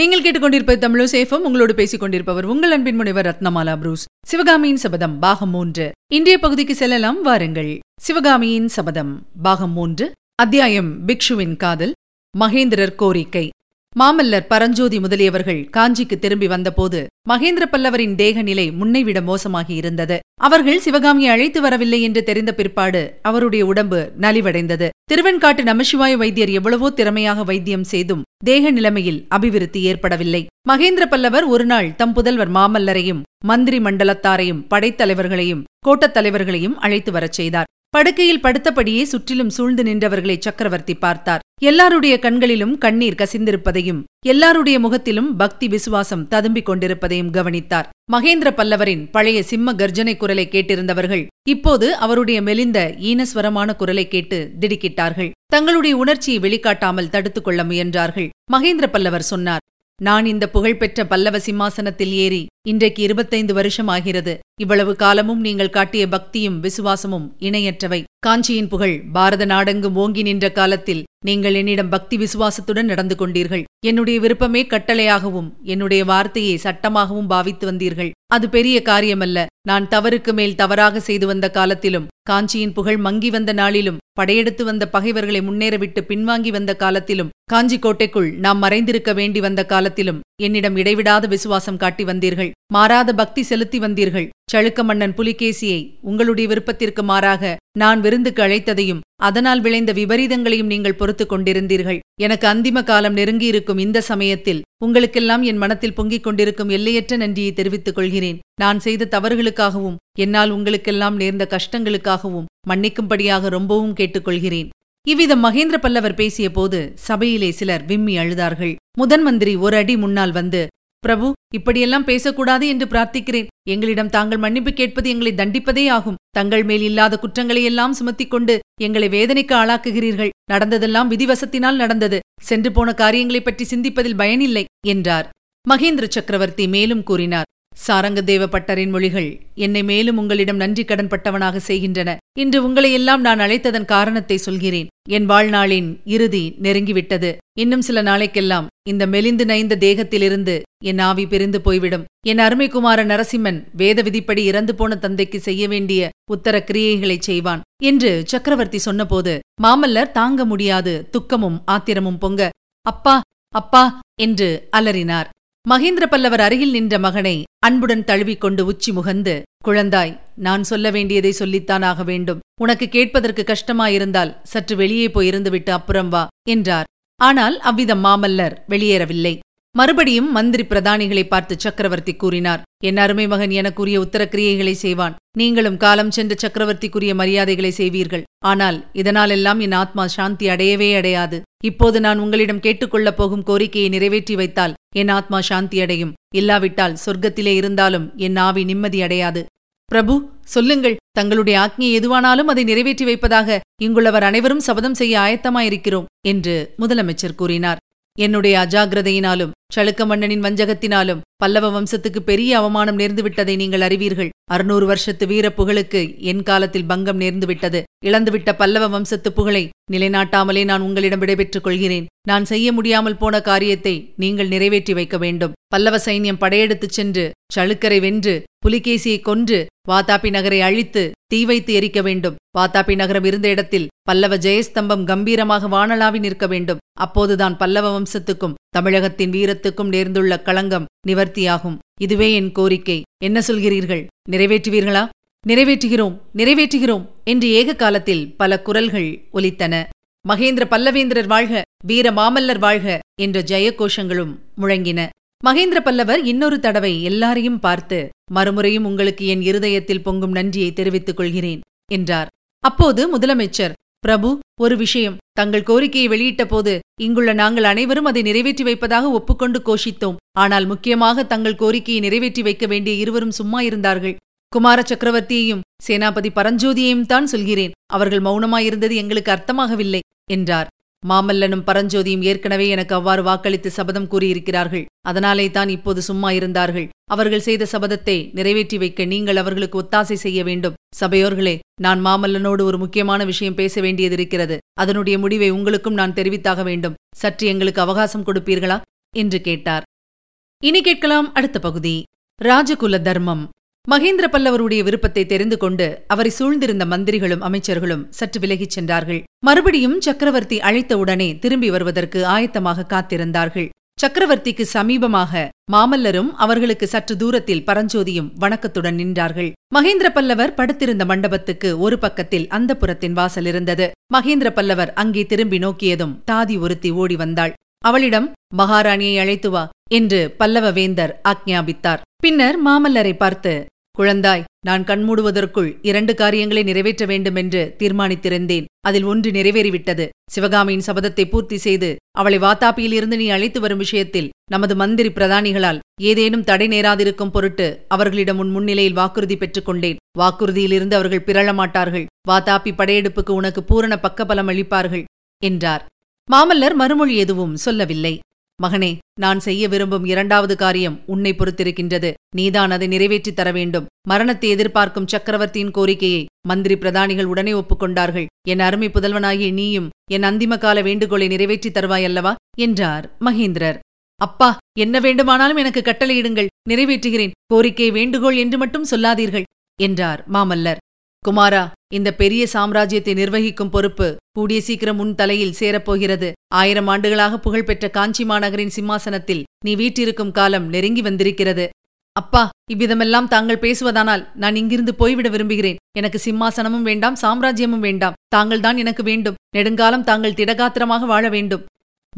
நீங்கள் கேட்டுக்கொண்டிருப்பது தமிழோ சேஃபம் உங்களோடு பேசிக் கொண்டிருப்பவர் உங்கள் அன்பின் முனைவர் ரத்னமாலா புரூஸ். சிவகாமியின் சபதம் பாகம் மூன்று. இந்திய பகுதிக்கு செல்லலாம் வாருங்கள். சிவகாமியின் சபதம் பாகம் மூன்று. அத்தியாயம் பிக்ஷுவின் காதல் மகேந்திரர் கோரிக்கை. மாமல்லர் பரஞ்சோதி முதலியவர்கள் காஞ்சிக்கு திரும்பி வந்தபோது மகேந்திர பல்லவரின் தேக நிலை முன்னைவிட மோசமாகி இருந்தது. அவர்கள் சிவகாமியை அழைத்து வரவில்லை என்று தெரிந்த பிற்பாடு அவருடைய உடம்பு நலிவடைந்தது. திருவெண்காட்டு நமசிவாய வைத்தியர் எவ்வளவோ திறமையாக வைத்தியம் செய்தும் தேக நிலைமையில் அபிவிருத்தி ஏற்படவில்லை. மகேந்திர பல்லவர் ஒருநாள் தம் புதல்வர் மாமல்லரையும் மந்திரி மண்டலத்தாரையும் படைத்தலைவர்களையும் கோட்டத் தலைவர்களையும் அழைத்து வரச் செய்தார். படுக்கையில் படுத்தபடியே சுற்றிலும் சூழ்ந்து நின்றவர்களை சக்கரவர்த்தி பார்த்தார். எல்லாருடைய கண்களிலும் கண்ணீர் கசிந்திருப்பதையும் எல்லாருடைய முகத்திலும் பக்தி விசுவாசம் ததும்பிக் கொண்டிருப்பதையும் கவனித்தார். மகேந்திர பல்லவரின் பழைய சிம்ம கர்ஜனை குரலை கேட்டிருந்தவர்கள் இப்போது அவருடைய மெலிந்த ஈனஸ்வரமான குரலை கேட்டு திடுக்கிட்டார்கள். தங்களுடைய உணர்ச்சியை வெளிக்காட்டாமல் தடுத்துக் கொள்ள முயன்றார்கள். மகேந்திர பல்லவர் சொன்னார் நான் இந்த புகழ்பெற்ற பல்லவ சிம்மாசனத்தில் ஏறி இன்றைக்கு இருபத்தைந்து வருஷம் ஆகிறது இவ்வளவு காலமும் நீங்கள் காட்டிய பக்தியும் விசுவாசமும் இணையற்றவை. காஞ்சியின் புகழ் பாரத நாடெங்கும் ஓங்கி நின்ற காலத்தில் நீங்கள் என்னிடம் பக்தி விசுவாசத்துடன் நடந்து கொண்டீர்கள். என்னுடைய விருப்பமே கட்டளையாகவும் என்னுடைய வார்த்தையை சட்டமாகவும் பாவித்து வந்தீர்கள். அது பெரிய காரியமல்ல. நான் தவறுக்கு மேல் தவறாக செய்து வந்த காலத்திலும் காஞ்சியின் புகழ் மங்கி வந்த நாளிலும் படையெடுத்து வந்த பகைவர்களை முன்னேறவிட்டு பின்வாங்கி வந்த காலத்திலும் காஞ்சி கோட்டைக்குள் நாம் மறைந்திருக்க வேண்டி வந்த காலத்திலும் என்னிடம் இடைவிடாத விசுவாசம் காட்டி வந்தீர்கள். மாறாத பக்தி செலுத்தி வந்தீர்கள். சழுக்க மன்னன் புலிகேசியை உங்களுடைய விருப்பத்திற்கு மாறாக நான் விருந்துக்கு அழைத்ததையும் அதனால் விளைந்த விபரீதங்களையும் நீங்கள் பொறுத்துக் கொண்டிருந்தீர்கள். எனக்கு அந்திம காலம் நெருங்கியிருக்கும் இந்த சமயத்தில் உங்களுக்கெல்லாம் என் மனத்தில் பொங்கிக் கொண்டிருக்கும் எல்லையற்ற நன்றியை தெரிவித்துக் கொள்கிறேன். நான் செய்த தவறுகளுக்காகவும் என்னால் உங்களுக்கெல்லாம் நேர்ந்த கஷ்டங்களுக்காகவும் மன்னிக்கும்படியாக ரொம்பவும் கேட்டுக்கொள்கிறேன் இவ்விதம் மகேந்திர பல்லவர் பேசிய போது சபையிலே சிலர் விம்மி அழுதார்கள். முதன் மந்திரி ஒரு அடி முன்னால் வந்து பிரபு இப்படியெல்லாம் பேசக்கூடாது என்று பிரார்த்திக்கிறேன். எங்களிடம் தாங்கள் மன்னிப்பு கேட்பது எங்களை தண்டிப்பதே ஆகும். தங்கள் மேல் இல்லாத குற்றங்களையெல்லாம் சுமத்திக் கொண்டு எங்களை வேதனைக்கு ஆளாக்குகிறீர்கள். நடந்ததெல்லாம் விதிவசத்தினால் நடந்தது. சென்று போன காரியங்களைப் பற்றி சிந்திப்பதில் பயனில்லை என்றார். மகேந்திர சக்கரவர்த்தி மேலும் கூறினார் சாரங்கதேவ பட்டரின் மொழிகள் என்னை மேலும் உங்களிடம் நன்றி கடன் பட்டவனாக செய்கின்றன. இன்று உங்களையெல்லாம் நான் அழைத்ததன் காரணத்தை சொல்கிறேன். என் வாழ்நாளின் இறுதி நெருங்கிவிட்டது. இன்னும் சில நாளைக்கெல்லாம் இந்த மெலிந்து நைந்த தேகத்திலிருந்து என் ஆவி பிரிந்து போய்விடும். என் அருமைக்குமார நரசிம்மன் வேத விதிப்படி இறந்து போன தந்தைக்கு செய்ய வேண்டிய உத்தர கிரியைகளைச் செய்வான். என்று சக்கரவர்த்தி சொன்னபோது மாமல்லர் தாங்க முடியாது துக்கமும் ஆத்திரமும் பொங்க அப்பா அப்பா என்று அலறினார். மகேந்திர பல்லவர் அருகில் நின்ற மகனை அன்புடன் தழுவிக்கொண்டு உச்சி முகந்து குழந்தாய் நான் சொல்ல வேண்டியதை சொல்லித்தான் ஆக வேண்டும். உனக்கு கேட்பதற்கு கஷ்டமாயிருந்தால் சற்று வெளியே போயிருந்துவிட்டு அப்புறம் வா என்றார். ஆனால் அவ்விதம் மாமல்லர் வெளியேறவில்லை. மறுபடியும் மந்திரி பிரதானிகளை பார்த்து சக்கரவர்த்தி கூறினார் என் அருமை மகன் எனக்குரிய உத்தரக்கிரியைகளை செய்வான். நீங்களும் காலம் சென்ற சக்கரவர்த்திக்குரிய மரியாதைகளை செய்வீர்கள். ஆனால் இதனாலெல்லாம் என் ஆத்மா சாந்தி அடையவே அடையாது. இப்போது நான் உங்களிடம் கேட்டுக்கொள்ளப் போகும் கோரிக்கையை நிறைவேற்றி வைத்தால் என் ஆத்மா சாந்தி அடையும். இல்லாவிட்டால் சொர்க்கத்திலே இருந்தாலும் என் ஆவி நிம்மதி அடையாது. பிரபு சொல்லுங்கள். தங்களுடைய ஆக்ஞை எதுவானாலும் அதை நிறைவேற்றி வைப்பதாக இங்குள்ளவர் அனைவரும் சபதம் செய்ய ஆயத்தமாயிருக்கிறோம் என்று முதலமைச்சர் கூறினார். என்னுடைய அஜாகிரதையினாலும் சளுக்க மன்னனின் வஞ்சகத்தினாலும் பல்லவ வம்சத்துக்கு பெரிய அவமானம் நேர்ந்துவிட்டதை நீங்கள் அறிவீர்கள். அறுநூறு வருஷத்து வீர புகழுக்கு என் காலத்தில் பங்கம் நேர்ந்துவிட்டது இழந்துவிட்ட பல்லவ வம்சத்து புகழை நிலைநாட்டாமலே நான் உங்களிடம் விடைபெற்றுக் கொள்கிறேன். நான் செய்ய முடியாமல் போன காரியத்தை நீங்கள் நிறைவேற்றி வைக்க வேண்டும். பல்லவ சைன்யம் படையெடுத்துச் சென்று சளுக்கரை வென்று புலிகேசியை கொன்று வாதாபி நகரை அழித்து தீ வைத்து எரிக்க வேண்டும். வாதாபி நகரம் இருந்த இடத்தில் பல்லவ ஜெயஸ்தம்பம் கம்பீரமாக வானலாவி நிற்க வேண்டும். அப்போதுதான் பல்லவ வம்சத்துக்கும் தமிழகத்தின் வீரத்துக்கும் நேர்ந்துள்ள களங்கம் நிவர்த்தியாகும். இதுவே என் கோரிக்கை. என்ன சொல்கிறீர்கள்? நிறைவேற்றுவீர்களா? நிறைவேற்றுகிறோம் நிறைவேற்றுகிறோம் என்று ஏக காலத்தில் பல குரல்கள் ஒலித்தன. மகேந்திர பல்லவேந்திரர் வாழ்க வீர மாமல்லர் வாழ்க என்ற ஜெயகோஷங்களும் முழங்கின. மகேந்திர பல்லவர் இன்னொரு தடவை எல்லாரையும் பார்த்து மறுமுறையும் உங்களுக்கு என் இருதயத்தில் பொங்கும் நன்றியை தெரிவித்துக் கொள்கிறேன் என்றார். அப்போது முதலமைச்சர் பிரபு ஒரு விஷயம். தங்கள் கோரிக்கையை வெளியிட்ட போது இங்குள்ள நாங்கள் அனைவரும் அதை நிறைவேற்றி வைப்பதாக ஒப்புக்கொண்டு கோஷித்தோம். ஆனால் முக்கியமாக தங்கள் கோரிக்கையை நிறைவேற்றி வைக்க வேண்டிய இருவரும் சும்மா இருந்தார்கள். குமார சக்கரவர்த்தியையும் சேனாபதி பரஞ்சோதியையும் தான் சொல்கிறேன். அவர்கள் மௌனமாயிருந்தது எங்களுக்கு அர்த்தமாகவில்லை என்றார். மாமல்லனும் பரஞ்சோதியும் ஏற்கனவே எனக்கு அவ்வாறு வாக்களித்து சபதம் கூறியிருக்கிறார்கள். அதனாலே தான் இப்போது சும்மா இருந்தார்கள். அவர்கள் செய்த சபதத்தை நிறைவேற்றி வைக்க நீங்கள் அவர்களுக்கு ஒத்தாசை செய்ய வேண்டும். சபையோர்களே நான் மாமல்லனோடு ஒரு முக்கியமான விஷயம் பேச வேண்டியதிருக்கிறது. அதனுடைய முடிவை உங்களுக்கும் நான் தெரிவித்தாக வேண்டும். சற்று எங்களுக்கு அவகாசம் கொடுப்பீர்களா? என்று கேட்டார். இனி கேட்கலாம் அடுத்த பகுதி. ராஜகுல தர்மம். மகேந்திர பல்லவருடைய விருப்பத்தை தெரிந்து கொண்டு அவரை சூழ்ந்திருந்த மந்திரிகளும் அமைச்சர்களும் சற்று விலகிச் சென்றார்கள். மறுபடியும் சக்கரவர்த்தி அழைத்தவுடனே திரும்பி வருவதற்கு ஆயத்தமாக காத்திருந்தார்கள். சக்கரவர்த்திக்கு சமீபமாக மாமல்லரும் அவர்களுக்கு சற்று தூரத்தில் பரஞ்சோதியும் வணக்கத்துடன் நின்றார்கள். மகேந்திர பல்லவர் படுத்திருந்த மண்டபத்துக்கு ஒரு பக்கத்தில் அந்த புறத்தின் வாசல் இருந்தது. மகேந்திர பல்லவர் அங்கே திரும்பி நோக்கியதும் தாதி ஒருத்தி ஓடி வந்தாள். அவளிடம் மகாராணியை அழைத்து வா. என்று பல்லவ வேந்தர் ஆக்ஞாபித்தார். பின்னர் மாமல்லரை பார்த்து குழந்தாய் நான் கண்மூடுவதற்குள் இரண்டு காரியங்களை நிறைவேற்ற வேண்டும் என்று தீர்மானித்திருந்தேன். அதில் ஒன்று நிறைவேறிவிட்டது. சிவகாமியின் சபதத்தை பூர்த்தி செய்து அவளை வாத்தாப்பியில் இருந்து நீ அழைத்து வரும் விஷயத்தில் நமது மந்திரி பிரதானிகளால் ஏதேனும் தடை நேராதிருக்கும் பொருட்டு அவர்களிடம் உன் முன்னிலையில் வாக்குறுதி பெற்றுக் கொண்டேன். வாக்குறுதியிலிருந்து அவர்கள் பிறழ மாட்டார்கள் வாத்தாப்பி படையெடுப்புக்கு உனக்கு பூரண பக்கபலம் அளிப்பார்கள் என்றார். மாமல்லர் மறுமொழி எதுவும் சொல்லவில்லை. மகனே நான் செய்ய விரும்பும் இரண்டாவது காரியம் உன்னை பொறுத்திருக்கின்றது. நீதான் அதை நிறைவேற்றித் தர வேண்டும். மரணத்தை எதிர்பார்க்கும் சக்கரவர்த்தியின் கோரிக்கையை மந்திரி பிரதானிகள் உடனே ஒப்புக்கொண்டார்கள். என் அருமை புதல்வனாகிய நீயும் என் அந்திம கால வேண்டுகோளை நிறைவேற்றித் தருவாய் அல்லவா என்றார் மகேந்திரர். அப்பா என்ன வேண்டுமானாலும் எனக்கு கட்டளையிடுங்கள். நிறைவேற்றுகிறேன். கோரிக்கை வேண்டுகோள் என்று மட்டும் சொல்லாதீர்கள் என்றார் மாமல்லர். குமாரா இந்த பெரிய சாம்ராஜ்யத்தை நிர்வகிக்கும் பொறுப்பு கூடிய சீக்கிரம் உன் தலையில் சேரப்போகிறது. ஆயிரம் ஆண்டுகளாக புகழ்பெற்ற காஞ்சி மாநகரின் சிம்மாசனத்தில் நீ வீட்டிருக்கும் காலம் நெருங்கி வந்திருக்கிறது. அப்பா இவ்விதமெல்லாம் தாங்கள் பேசுவதானால் நான் இங்கிருந்து போய்விட விரும்புகிறேன். எனக்கு சிம்மாசனமும் வேண்டாம் சாம்ராஜ்யமும் வேண்டாம். தாங்கள்தான் எனக்கு வேண்டும். நெடுங்காலம் தாங்கள் திடகாத்திரமாக வாழ வேண்டும்.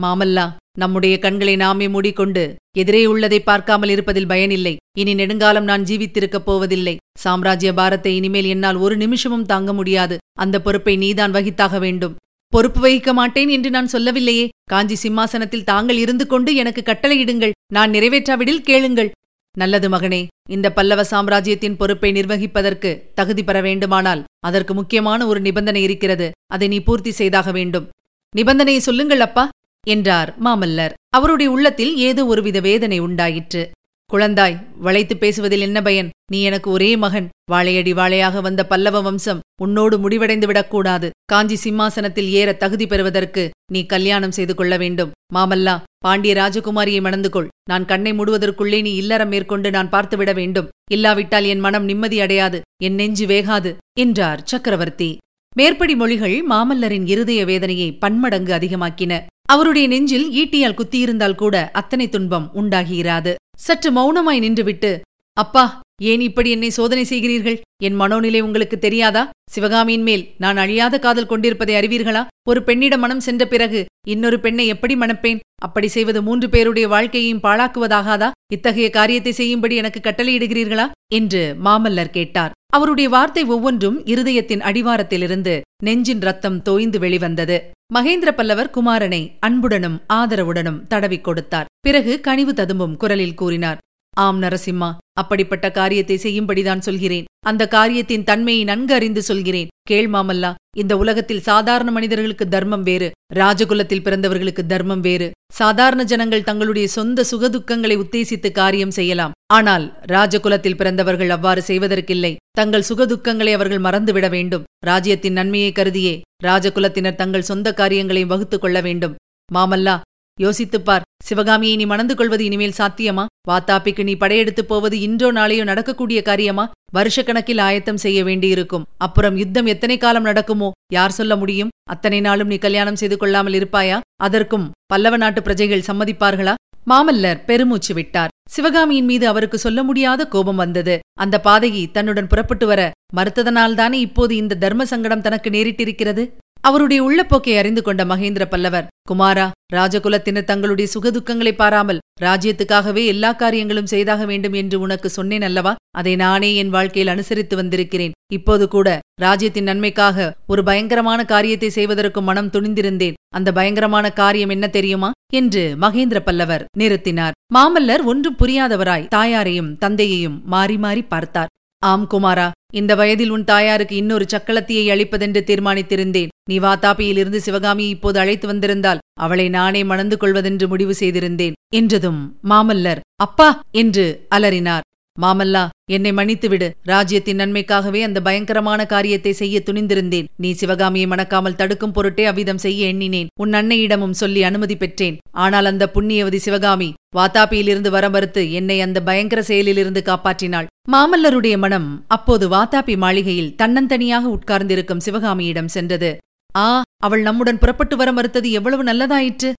மாமல்லா நம்முடைய கண்களை நாமே மூடிக்கொண்டு எதிரே உள்ளதை பார்க்காமல் இருப்பதில் பயனில்லை. இனி நெடுங்காலம் நான் ஜீவித்திருக்கப் போவதில்லை. சாம்ராஜ்ய பாரத்தை இனிமேல் என்னால் ஒரு நிமிஷமும் தாங்க முடியாது. அந்த பொறுப்பை நீதான் வகித்தாக வேண்டும். பொறுப்பு வகிக்க மாட்டேன் என்று நான் சொல்லவில்லையே. காஞ்சி சிம்மாசனத்தில் தாங்கள் இருந்து கொண்டு எனக்கு கட்டளையிடுங்கள். நான் நிறைவேற்றாவிடில் கேளுங்கள். நல்லது மகனே இந்த பல்லவ சாம்ராஜ்யத்தின் பொறுப்பை நிர்வகிப்பதற்கு தகுதி பெற வேண்டுமானால் அதற்கு முக்கியமான ஒரு நிபந்தனை இருக்கிறது. அதை நீ பூர்த்தி செய்தாக வேண்டும். நிபந்தனையை சொல்லுங்கள் அப்பா. என்றார் மாமல்லர். அவருடைய உள்ளத்தில் ஏதோ ஒருவித வேதனை உண்டாயிற்று. குழந்தாய் வளைத்து பேசுவதில் என்ன பயன்? நீ எனக்கு ஒரே மகன். வாழையடி வாழையாக வந்த பல்லவ வம்சம் உன்னோடு முடிவடைந்து விடக்கூடாது. காஞ்சி சிம்மாசனத்தில் ஏற தகுதி பெறுவதற்கு நீ கல்யாணம் செய்து கொள்ள வேண்டும். மாமல்லா பாண்டிய ராஜகுமாரியை மணந்து கொள். நான் கண்ணை மூடுவதற்குள்ளே நீ இல்லறம் மேற்கொண்டு நான் பார்த்துவிட வேண்டும். இல்லாவிட்டால் என் மனம் நிம்மதி அடையாது. என் நெஞ்சு வேகாது என்றார் சக்கரவர்த்தி. மேற்படி மொழிகள் மாமல்லரின் இருதய வேதனையை பன்மடங்கு அதிகமாக்கின. அவருடைய நெஞ்சில் ஈட்டியால் குத்தியிருந்தால் கூட அத்தனை துன்பம் உண்டாகியிராது சற்று மௌனமாய் நின்றுவிட்டு அப்பா ஏன் இப்படி என்னை சோதனை செய்கிறீர்கள்? என் மனோநிலை உங்களுக்கு தெரியாதா? சிவகாமியின் மேல் நான் அழியாத காதல் கொண்டிருப்பதை அறிவீர்களா? ஒரு பெண்ணிடம் மனம் சென்ற பிறகு இன்னொரு பெண்ணை எப்படி மணப்பேன்? அப்படி செய்வது மூன்று பேருடைய வாழ்க்கையையும் பாழாக்குவதாகாதா? இத்தகைய காரியத்தை செய்யும்படி எனக்கு கட்டளையிடுகிறீர்களா? என்று மாமல்லர் கேட்டார். அவருடைய வார்த்தை ஒவ்வொன்றும் இருதயத்தின் அடிவாரத்திலிருந்து நெஞ்சின் ரத்தம் தோய்ந்து வெளிவந்தது. மகேந்திர பல்லவர் குமாரனை அன்புடனும் ஆதரவுடனும் தடவிக் கொடுத்தார். பிறகு கனிவு ததும்பும் குரலில் கூறினார். ஆம் நரசிம்மா அப்படிப்பட்ட காரியத்தை செய்யும்படிதான் சொல்கிறேன். அந்த காரியத்தின் தன்மையை நன்கு அறிந்து சொல்கிறேன். கேள் மாமல்லா இந்த உலகத்தில் சாதாரண மனிதர்களுக்கு தர்மம் வேறு ராஜகுலத்தில் பிறந்தவர்களுக்கு தர்மம் வேறு. சாதாரண ஜனங்கள் தங்களுடைய சொந்த சுகதுக்கங்களை உத்தேசித்து காரியம் செய்யலாம். ஆனால் ராஜகுலத்தில் பிறந்தவர்கள் அவ்வாறு செய்வதற்கில்லை. தங்கள் சுகதுக்கங்களை அவர்கள் மறந்துவிட வேண்டும். ராஜ்யத்தின் நன்மையை கருதியே ராஜகுலத்தினர் தங்கள் சொந்த காரியங்களையும் வகுத்துக் கொள்ள வேண்டும். மாமல்லா யோசித்துப்பார் சிவகாமியை நீ மணந்து கொள்வது இனிமேல் சாத்தியமா? வாத்தாப்பிக்கு நீ படையெடுத்துப் போவது இன்றோ நாளையோ நடக்கக்கூடிய காரியமா? வருஷக்கணக்கில் ஆயத்தம் செய்ய வேண்டியிருக்கும். அப்புறம் யுத்தம் எத்தனை காலம் நடக்குமோ? யார் சொல்ல முடியும்? அத்தனை நாளும் நீ கல்யாணம் செய்து கொள்ளாமல் இருப்பாயா? அதற்கும் பல்லவ நாட்டு பிரஜைகள் சம்மதிப்பார்களா? மாமல்லர் பெருமூச்சு விட்டார். சிவகாமியின் மீது அவருக்கு சொல்ல முடியாத கோபம் வந்தது. அந்த பாதகி தன்னுடன் புறப்பட்டு வர மறுத்ததனால்தானே இப்போது இந்த தர்ம சங்கடம் தனக்கு நேரிட்டிருக்கிறது? அவருடைய உள்ளப்போக்கை அறிந்து கொண்ட மகேந்திர பல்லவர் குமாரா ராஜகுலத்தினர் தங்களுடைய சுகதுக்கங்களை பாராமல் ராஜ்யத்துக்காகவே எல்லா காரியங்களும் செய்தாக வேண்டும் என்று உனக்கு சொன்னேன் அல்லவா? அதை நானே என் வாழ்க்கையில் அனுசரித்து வந்திருக்கிறேன். இப்போது கூட ராஜ்யத்தின் நன்மைக்காக ஒரு பயங்கரமான காரியத்தை செய்வதற்கு மனம் துணிந்திருந்தேன். அந்த பயங்கரமான காரியம் என்ன தெரியுமா? என்று மகேந்திர பல்லவர் நிறுத்தினார். மாமல்லர் ஒன்றும் புரியாதவராய் தாயாரையும் தந்தையையும் மாறி மாறி பார்த்தார். ஆம் குமாரா இந்த வயதில் உன் தாயாருக்கு இன்னொரு சக்களத்தியை அளிப்பதென்று தீர்மானித்திருந்தேன். நீ வாத்தாப்பியிலிருந்து சிவகாமியை இப்போது அழைத்து வந்திருந்தால் அவளை நானே மணந்து கொள்வதென்று முடிவு செய்திருந்தேன் என்றதும் மாமல்லர் அப்பா என்று அலறினார். மாமல்லா என்னை மன்னித்துவிடு ராஜ்யத்தின் நன்மைக்காகவே அந்த பயங்கரமான காரியத்தை செய்ய துணிந்திருந்தேன். நீ சிவகாமியை மணக்காமல் தடுக்கும் பொருட்டே அவ்விதம் செய்ய எண்ணினேன். உன் அன்னையிடமும் சொல்லி அனுமதி பெற்றேன். ஆனால் அந்த புண்ணியவதி சிவகாமி வாத்தாப்பியிலிருந்து வர மறுத்து என்னை அந்த பயங்கர செயலிலிருந்து காப்பாற்றினாள். மாமல்லருடைய மனம் அப்போது வாத்தாபி மாளிகையில் தன்னந்தனியாக உட்கார்ந்திருக்கும் சிவகாமியிடம் சென்றது. ஆ அவள் நம்முடன் புறப்பட்டு வர மறுத்தது எவ்வளவு நல்லதாயிற்று?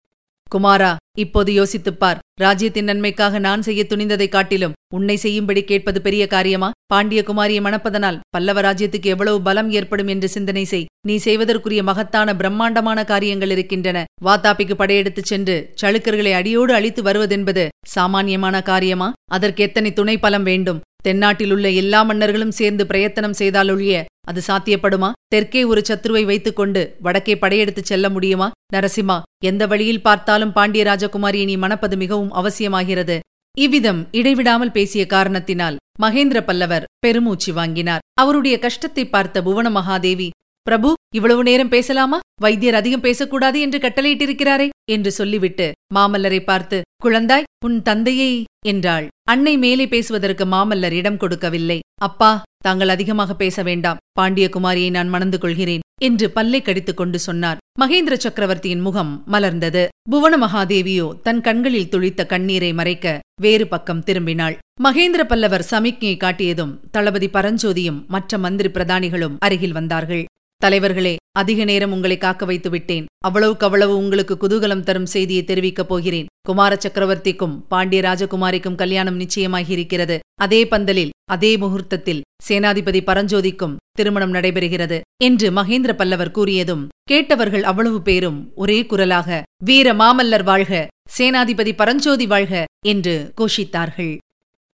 குமாரா இப்போது யோசித்துப் பார் ராஜ்யத்தின் நன்மைக்காக நான் செய்ய துணிந்ததைக் காட்டிலும் உன்னை செய்யும்படி கேட்பது பெரிய காரியமா? பாண்டிய குமாரியை மணப்பதனால் பல்லவ ராஜ்யத்துக்கு எவ்வளவு பலம் ஏற்படும் என்று சிந்தனை செய். நீ செய்வதற்குரிய மகத்தான பிரம்மாண்டமான காரியங்கள் இருக்கின்றன. வாத்தாப்பிக்கு படையெடுத்துச் சென்று சளுக்கர்களை அடியோடு அழித்து வருவதென்பது சாமானியமான காரியமா? அதற்கு எத்தனை துணை பலம் வேண்டும் தென்னாட்டிலுள்ள எல்லா மன்னர்களும் சேர்ந்து பிரயத்தனம் செய்தாலொழிய அது சாத்தியப்படுமா? தெற்கே ஒரு சத்ருவை வைத்துக்கொண்டு வடக்கே படையெடுத்துச் செல்ல முடியுமா? நரசிம்மா எந்த வழியில் பார்த்தாலும் பாண்டிய ராஜகுமாரியை நீ மணப்பது மிகவும் அவசியமாகிறது. இவ்விதம் இடைவிடாமல் பேசிய காரணத்தினால் மகேந்திர பல்லவர் பெருமூச்சு வாங்கினார். அவருடைய கஷ்டத்தை பார்த்த புவன மகாதேவி பிரபு இவ்வளவு நேரம் பேசலாமா? வைத்தியர் அதிகம் பேசக்கூடாது என்று கட்டளையிட்டிருக்கிறாரே என்று சொல்லிவிட்டு மாமல்லரை பார்த்து குழந்தாய் உன் தந்தையை என்றாள். அன்னை மேலே பேசுவதற்கு மாமல்லர் இடம் கொடுக்கவில்லை. அப்பா தாங்கள் அதிகமாக பேச வேண்டாம். பாண்டிய குமாரியை நான் மணந்து கொள்கிறேன் என்று பல்லை கடித்துக் கொண்டு சொன்னார். மகேந்திர சக்கரவர்த்தியின் முகம் மலர்ந்தது. புவன மகாதேவியோ தன் கண்களில் துளித்த கண்ணீரை மறைக்க வேறு பக்கம் திரும்பினாள். மகேந்திர பல்லவர் சமிக்ஞை காட்டியதும் தளபதி பரஞ்சோதியும் மற்ற மந்திரி பிரதானிகளும் அருகில் வந்தார்கள். தலைவர்களே அதிக நேரம் உங்களை காக்க வைத்து விட்டேன் அவ்வளவுக்கு அவ்வளவு உங்களுக்கு குதூகலம் தரும் செய்தியை தெரிவிக்கப் போகிறேன். குமார சக்கரவர்த்திக்கும் பாண்டிய ராஜகுமாரிக்கும் கல்யாணம் நிச்சயமாகியிருக்கிறது. அதே பந்தலில் அதே முகூர்த்தத்தில் சேனாதிபதி பரஞ்சோதிக்கும் திருமணம் நடைபெறுகிறது. என்று மகேந்திர பல்லவர் கூறியதும் கேட்டவர்கள் அவ்வளவு பேரும் ஒரே குரலாக வீர மாமல்லர் வாழ்க சேனாதிபதி பரஞ்சோதி வாழ்க என்று கோஷித்தார்கள்.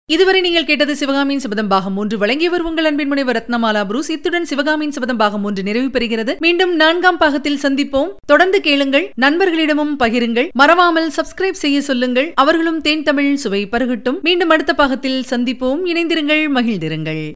இதுவரை நீங்கள் கேட்டது சிவகாமியின் சபதம் பாகம் மூன்று. வழங்கியவர் உங்கள் அன்பின் முனைவர் ரத்னமாலா புரூஸ். இத்துடன் சிவகாமியின் சபதம் பாகம் மூன்று நிறைவு பெறுகிறது. மீண்டும் நான்காம் பாகத்தில் சந்திப்போம். தொடர்ந்து கேளுங்கள் நண்பர்களிடமும் பகிருங்கள். மறவாமல் சப்ஸ்கிரைப் செய்ய சொல்லுங்கள். அவர்களும் தேன் தமிழ் சுவை பருகட்டும். மீண்டும் அடுத்த பாகத்தில் சந்திப்போம். இணைந்திருங்கள் மகிழ்ந்திருங்கள்.